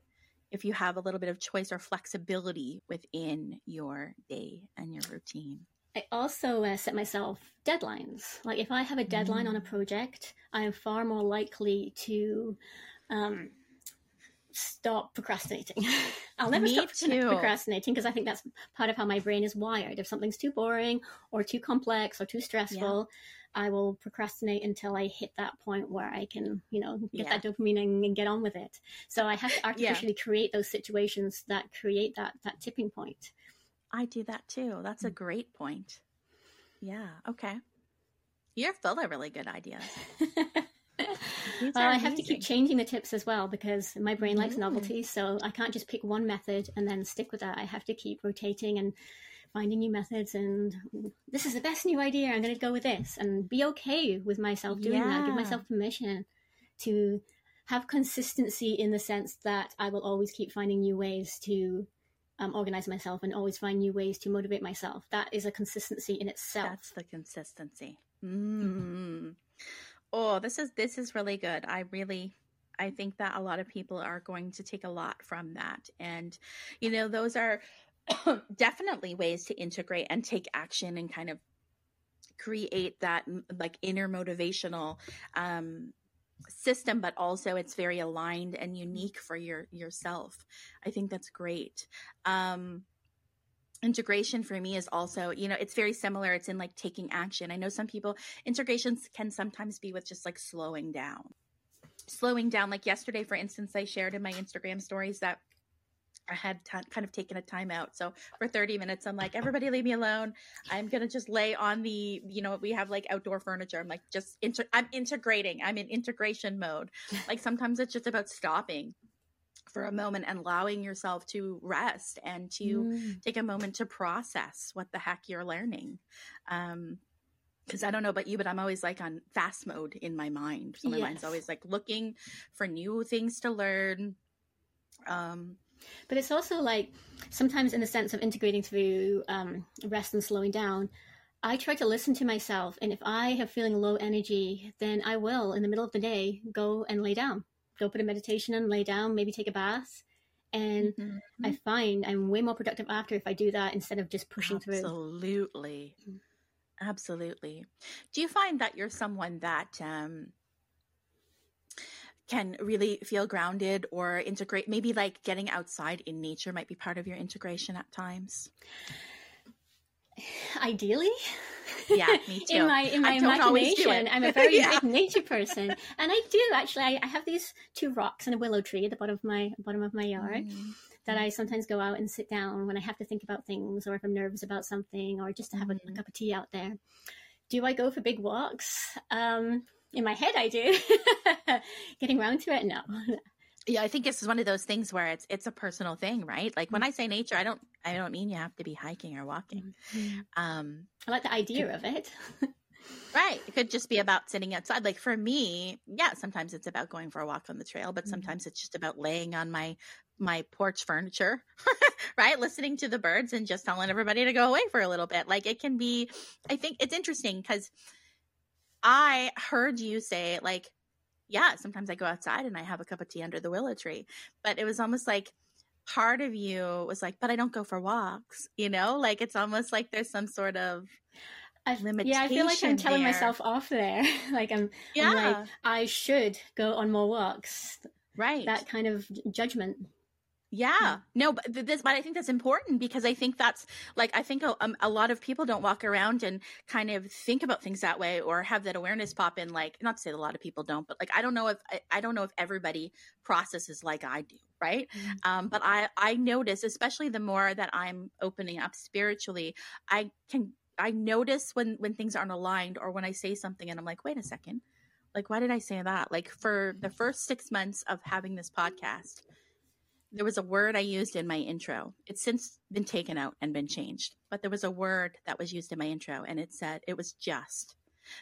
if you have a little bit of choice or flexibility within your day and your routine. I also uh, set myself deadlines. Like if I have a deadline mm. on a project, I am far more likely to um, stop procrastinating. I'll never Me stop too. procrastinating because I think that's part of how my brain is wired. If something's too boring or too complex or too stressful, I will procrastinate until I hit that point where I can, you know, get yeah. that dopamine and, and, get on with it. So I have to artificially yeah. create those situations that create that that tipping point. I do that too. That's a mm. great point. Yeah. Okay. You're full of really good ideas. well, I have to keep changing the tips as well because my brain likes mm. novelty. So I can't just pick one method and then stick with that. I have to keep rotating and finding new methods and this is the best new idea i'm going to go with this and be okay with myself doing yeah. that give myself permission to have consistency in the sense that i will always keep finding new ways to um, organize myself and always find new ways to motivate myself that is a consistency in itself that's the consistency mm. Oh this is this is really good. I really I think that a lot of people are going to take a lot from that. And, you know, those are definitely ways to integrate and take action and kind of create that like inner motivational um system but also it's very aligned and unique for your yourself. I think that's great. Um integration for me is also you know it's very similar it's in like taking action i know some people integrations can sometimes be with just like slowing down slowing down like yesterday for instance i shared in my instagram stories that I had t- kind of taken a time out. So for 30 minutes, I'm like, everybody leave me alone. I'm going to just lay on the, you know, we have like outdoor furniture. I'm like, just, inter- I'm integrating. I'm in integration mode. Like sometimes it's just about stopping for a moment and allowing yourself to rest and to mm. take a moment to process what the heck you're learning. Um, because I don't know about you, but I'm always like on fast mode in my mind. So my yes. mind's always like looking for new things to learn. Um, but it's also like sometimes in the sense of integrating through um, rest and slowing down. I try to listen to myself, and if I have feeling low energy, then I will in the middle of the day go and lay down go put a meditation and lay down, maybe take a bath. And mm-hmm. I find I'm way more productive after if I do that instead of just pushing Absolutely. through. Absolutely. Absolutely. Do you find that you're someone that um, can really feel grounded or integrate? Maybe like getting outside in nature might be part of your integration at times? Ideally, yeah, me too. in my in my imagination, I'm a very yeah. big nature person, and I do actually. I, I, have these two rocks and a willow tree at the bottom of my bottom of my yard. Mm. That I sometimes go out and sit down when I have to think about things, or if I'm nervous about something, or just to have mm. a, a, mm-hmm. cup of tea out there. Do I go for big walks? Um, in my head, I do. Getting around to it, no yeah i think this is one of those things where it's it's a personal thing right? Like when i say nature i don't i don't mean you have to be hiking or walking. Mm-hmm. um i like the idea of it. Right it could just be about sitting outside. Like for me yeah sometimes it's about going for a walk on the trail but mm-hmm. sometimes it's just about laying on my my porch furniture right? Listening to the birds and just telling everybody to go away for a little bit. Like it can be i think it's interesting because i heard you say like yeah, sometimes I go outside and I have a cup of tea under the willow tree. But it was almost like part of you was like, but I don't go for walks, you know? Like it's almost like there's some sort of I, limitation. Yeah, I feel like I'm telling there. myself off there. like I'm, yeah. I'm like, I should go on more walks. Right. That kind of judgment. Yeah, no, but this, but I think that's important because I think that's like I think a, um, a, lot of people don't walk around and kind of think about things that way or have that awareness pop in. Like, not to say a lot of people don't, but like I don't know if I, I don't know if everybody processes like I do, right? Mm-hmm. Um, but I I notice, especially the more that I'm opening up spiritually, I can I notice when when things aren't aligned or when I say something and I'm like, wait a second, like why did I say that? Like for the first six months of having this podcast there was a word I used in my intro. It's since been taken out and been changed, but there was a word that was used in my intro and it said it was just.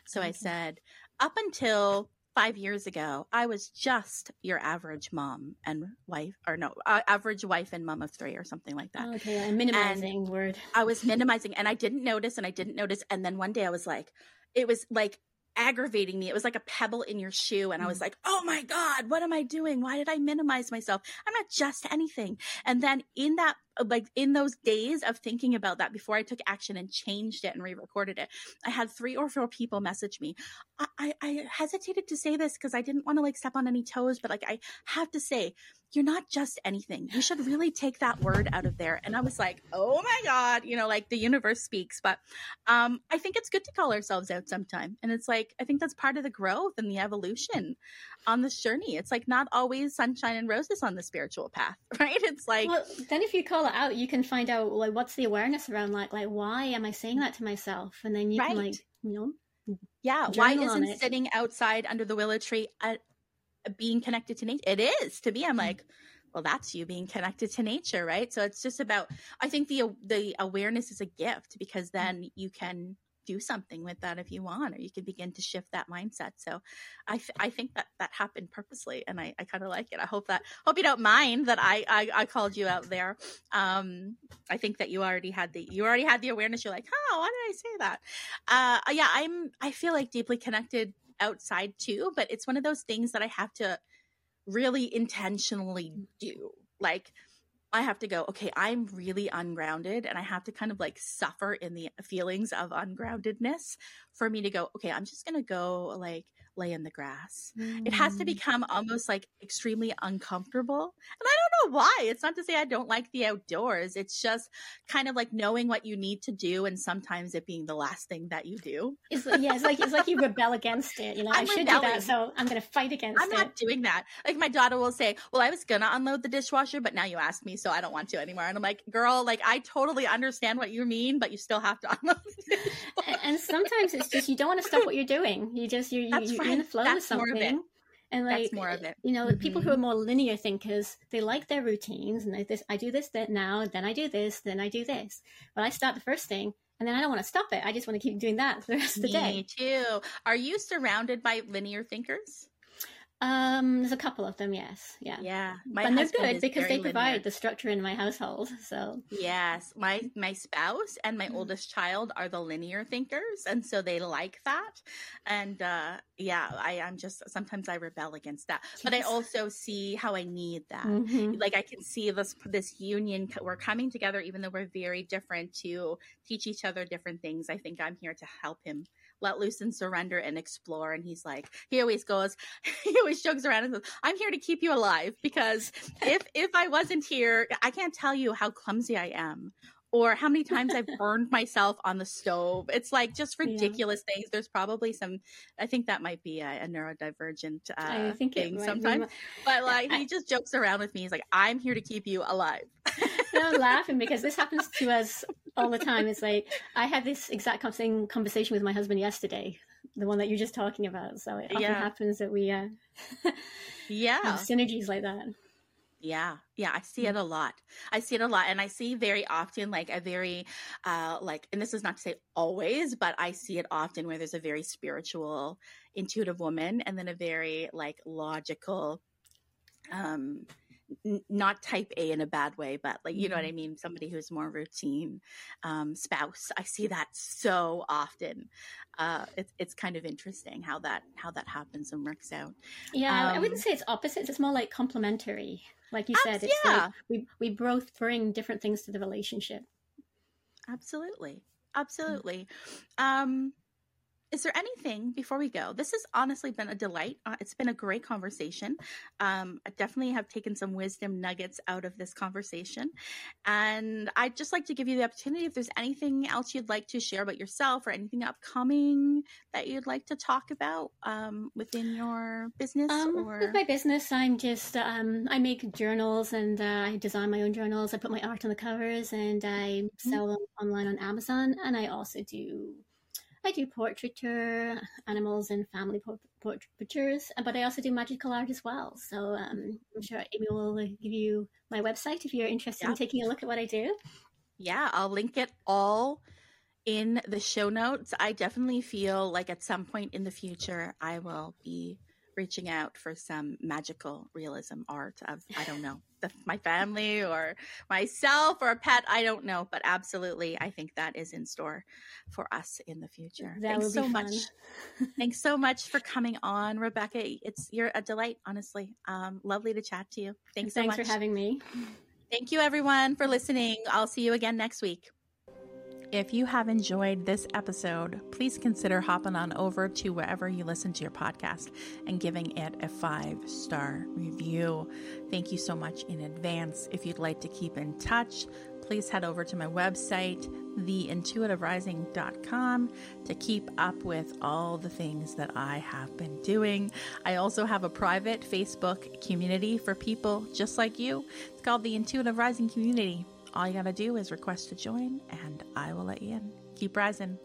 So okay. I said, up until five years ago, I was just your average mom and wife, or no, uh, average wife and mom of three, or something like that. Okay, a minimizing and word. I was minimizing, and I didn't notice, and I didn't notice, and then one day I was like, it was like aggravating me. It was like a pebble in your shoe. And I was mm. like, oh my God, what am I doing? Why did I minimize myself? I'm not just anything. And then in that like in those days of thinking about that before I took action and changed it and re-recorded it, I had three or four people message me. I, I, I hesitated to say this because I didn't want to like step on any toes, but like I have to say, you're not just anything. You should really take that word out of there. And I was like, oh my God, you know, like the universe speaks. But um, I think it's good to call ourselves out sometime. And it's like, I think that's part of the growth and the evolution on this journey. It's like not always sunshine and roses on the spiritual path, right? It's like well, then if you call it out, you can find out like what's the awareness around like like why am I saying that to myself? And then you right. can like you know yeah why isn't sitting outside under the willow tree uh, being connected to nature? It is to me. I'm mm-hmm. like. Well, that's you being connected to nature, right? So it's just about. I think the the awareness is a gift because then you can do something with that if you want, or you can begin to shift that mindset. So I, I think that that happened purposely and I, I kind of like it. I hope that, hope you don't mind that I, I, I called you out there. Um, I think that you already had the, you already had the awareness. You're like, oh, why did I say that? Uh, yeah, I'm, I feel like deeply connected outside too, but it's one of those things that I have to really intentionally do. Like, I have to go, okay, I'm really ungrounded and I have to kind of like suffer in the feelings of ungroundedness for me to go, okay, I'm just going to go like lay in the grass. Mm. It has to mm. become almost like extremely uncomfortable. And I don't know why. It's not to say I don't like the outdoors. It's just kind of like knowing what you need to do and sometimes it being the last thing that you do. It's, yeah, it's like it's like you rebel against it. You know, I'm i should rebelling. do that, so I'm going to fight against I'm it. I'm not doing that. Like my daughter will say, "Well, I was going to unload the dishwasher, but now you asked me, so I don't want to anymore." And I'm like, "Girl, like I totally understand what you mean, but you still have to unload." and, and sometimes it's just you don't want to stop what you're doing. You just you're, you, you're in the flow That's with something. And like That's more of it. You know, mm-hmm. people who are more linear thinkers, they like their routines and they, this I do this that now, then I do this, then I do this. But I start the first thing and then I don't want to stop it. I just want to keep doing that for the rest of the day. Me too. Are you surrounded by linear thinkers? Um, there's a couple of them, yes, yeah, yeah. And they're good because they provide linear. the structure in my household. So yes, my my spouse and my mm-hmm. oldest child are the linear thinkers, and so they like that. And uh, yeah, I I'm just sometimes I rebel against that, yes. but I also see how I need that. Mm-hmm. Like I can see this this union. We're coming together, even though we're very different, to teach each other different things. I think I'm here to help him let loose and surrender and explore. And he's like, he always goes, he always jokes around and says, I'm here to keep you alive because if, if I wasn't here, I can't tell you how clumsy I am or how many times I've burned myself on the stove. It's like just ridiculous yeah. things. There's probably some, I think that might be a, a neurodivergent uh, I think thing sometimes. But like he just jokes around with me. He's like, I'm here to keep you alive. I'm laughing because this happens to us all the time. It's like I had this exact same conversation with my husband yesterday, the one that you're just talking about. So it often yeah. happens that we uh, yeah synergies like that. Yeah, yeah, I see it a lot. I see it a lot, and I see very often like a very, uh, like, and this is not to say always, but I see it often where there's a very spiritual, intuitive woman, and then a very like logical, um, n- not type A in a bad way, but like, you know what I mm-hmm. mean? Somebody who's more routine, um, spouse. I see that so often. Uh, it's, it's kind of interesting how that, how that happens and works out. Yeah. Um, I wouldn't um, say it's opposite. It's more like complementary. Like you said, it's yeah. like we, we both bring different things to the relationship. Absolutely. Absolutely. Um, is there anything before we go? This has honestly been a delight. Uh, it's been a great conversation. Um, I definitely have taken some wisdom nuggets out of this conversation. And I'd just like to give you the opportunity if there's anything else you'd like to share about yourself or anything upcoming that you'd like to talk about um, within your business. Um, or... With my business, I'm just, um, I make journals and uh, I design my own journals. I put my art on the covers and I mm-hmm. sell them online on Amazon. And I also do I do portraiture, animals and family portraitures, but I also do magical art as well. So um, I'm sure Amy will give you my website if you're interested yeah. in taking a look at what I do. Yeah, I'll link it all in the show notes. I definitely feel like at some point in the future, I will be reaching out for some magical realism art of I don't know the, my family or myself or a pet I don't know but absolutely I think that is in store for us in the future. That Thanks so fun. much. Thanks so much for coming on Rebecca. It's you're a delight honestly. Um, lovely to chat to you. Thanks, Thanks so much for having me. Thank you everyone for listening. I'll see you again next week. If you have enjoyed this episode, please consider hopping on over to wherever you listen to your podcast and giving it a five star review. Thank you so much in advance. If you'd like to keep in touch, please head over to my website, theintuitiverising.com, to keep up with all the things that I have been doing. I also have a private Facebook community for people just like you. It's called the Intuitive Rising Community. All you got to do is request to join, and I will let you in. Keep rising.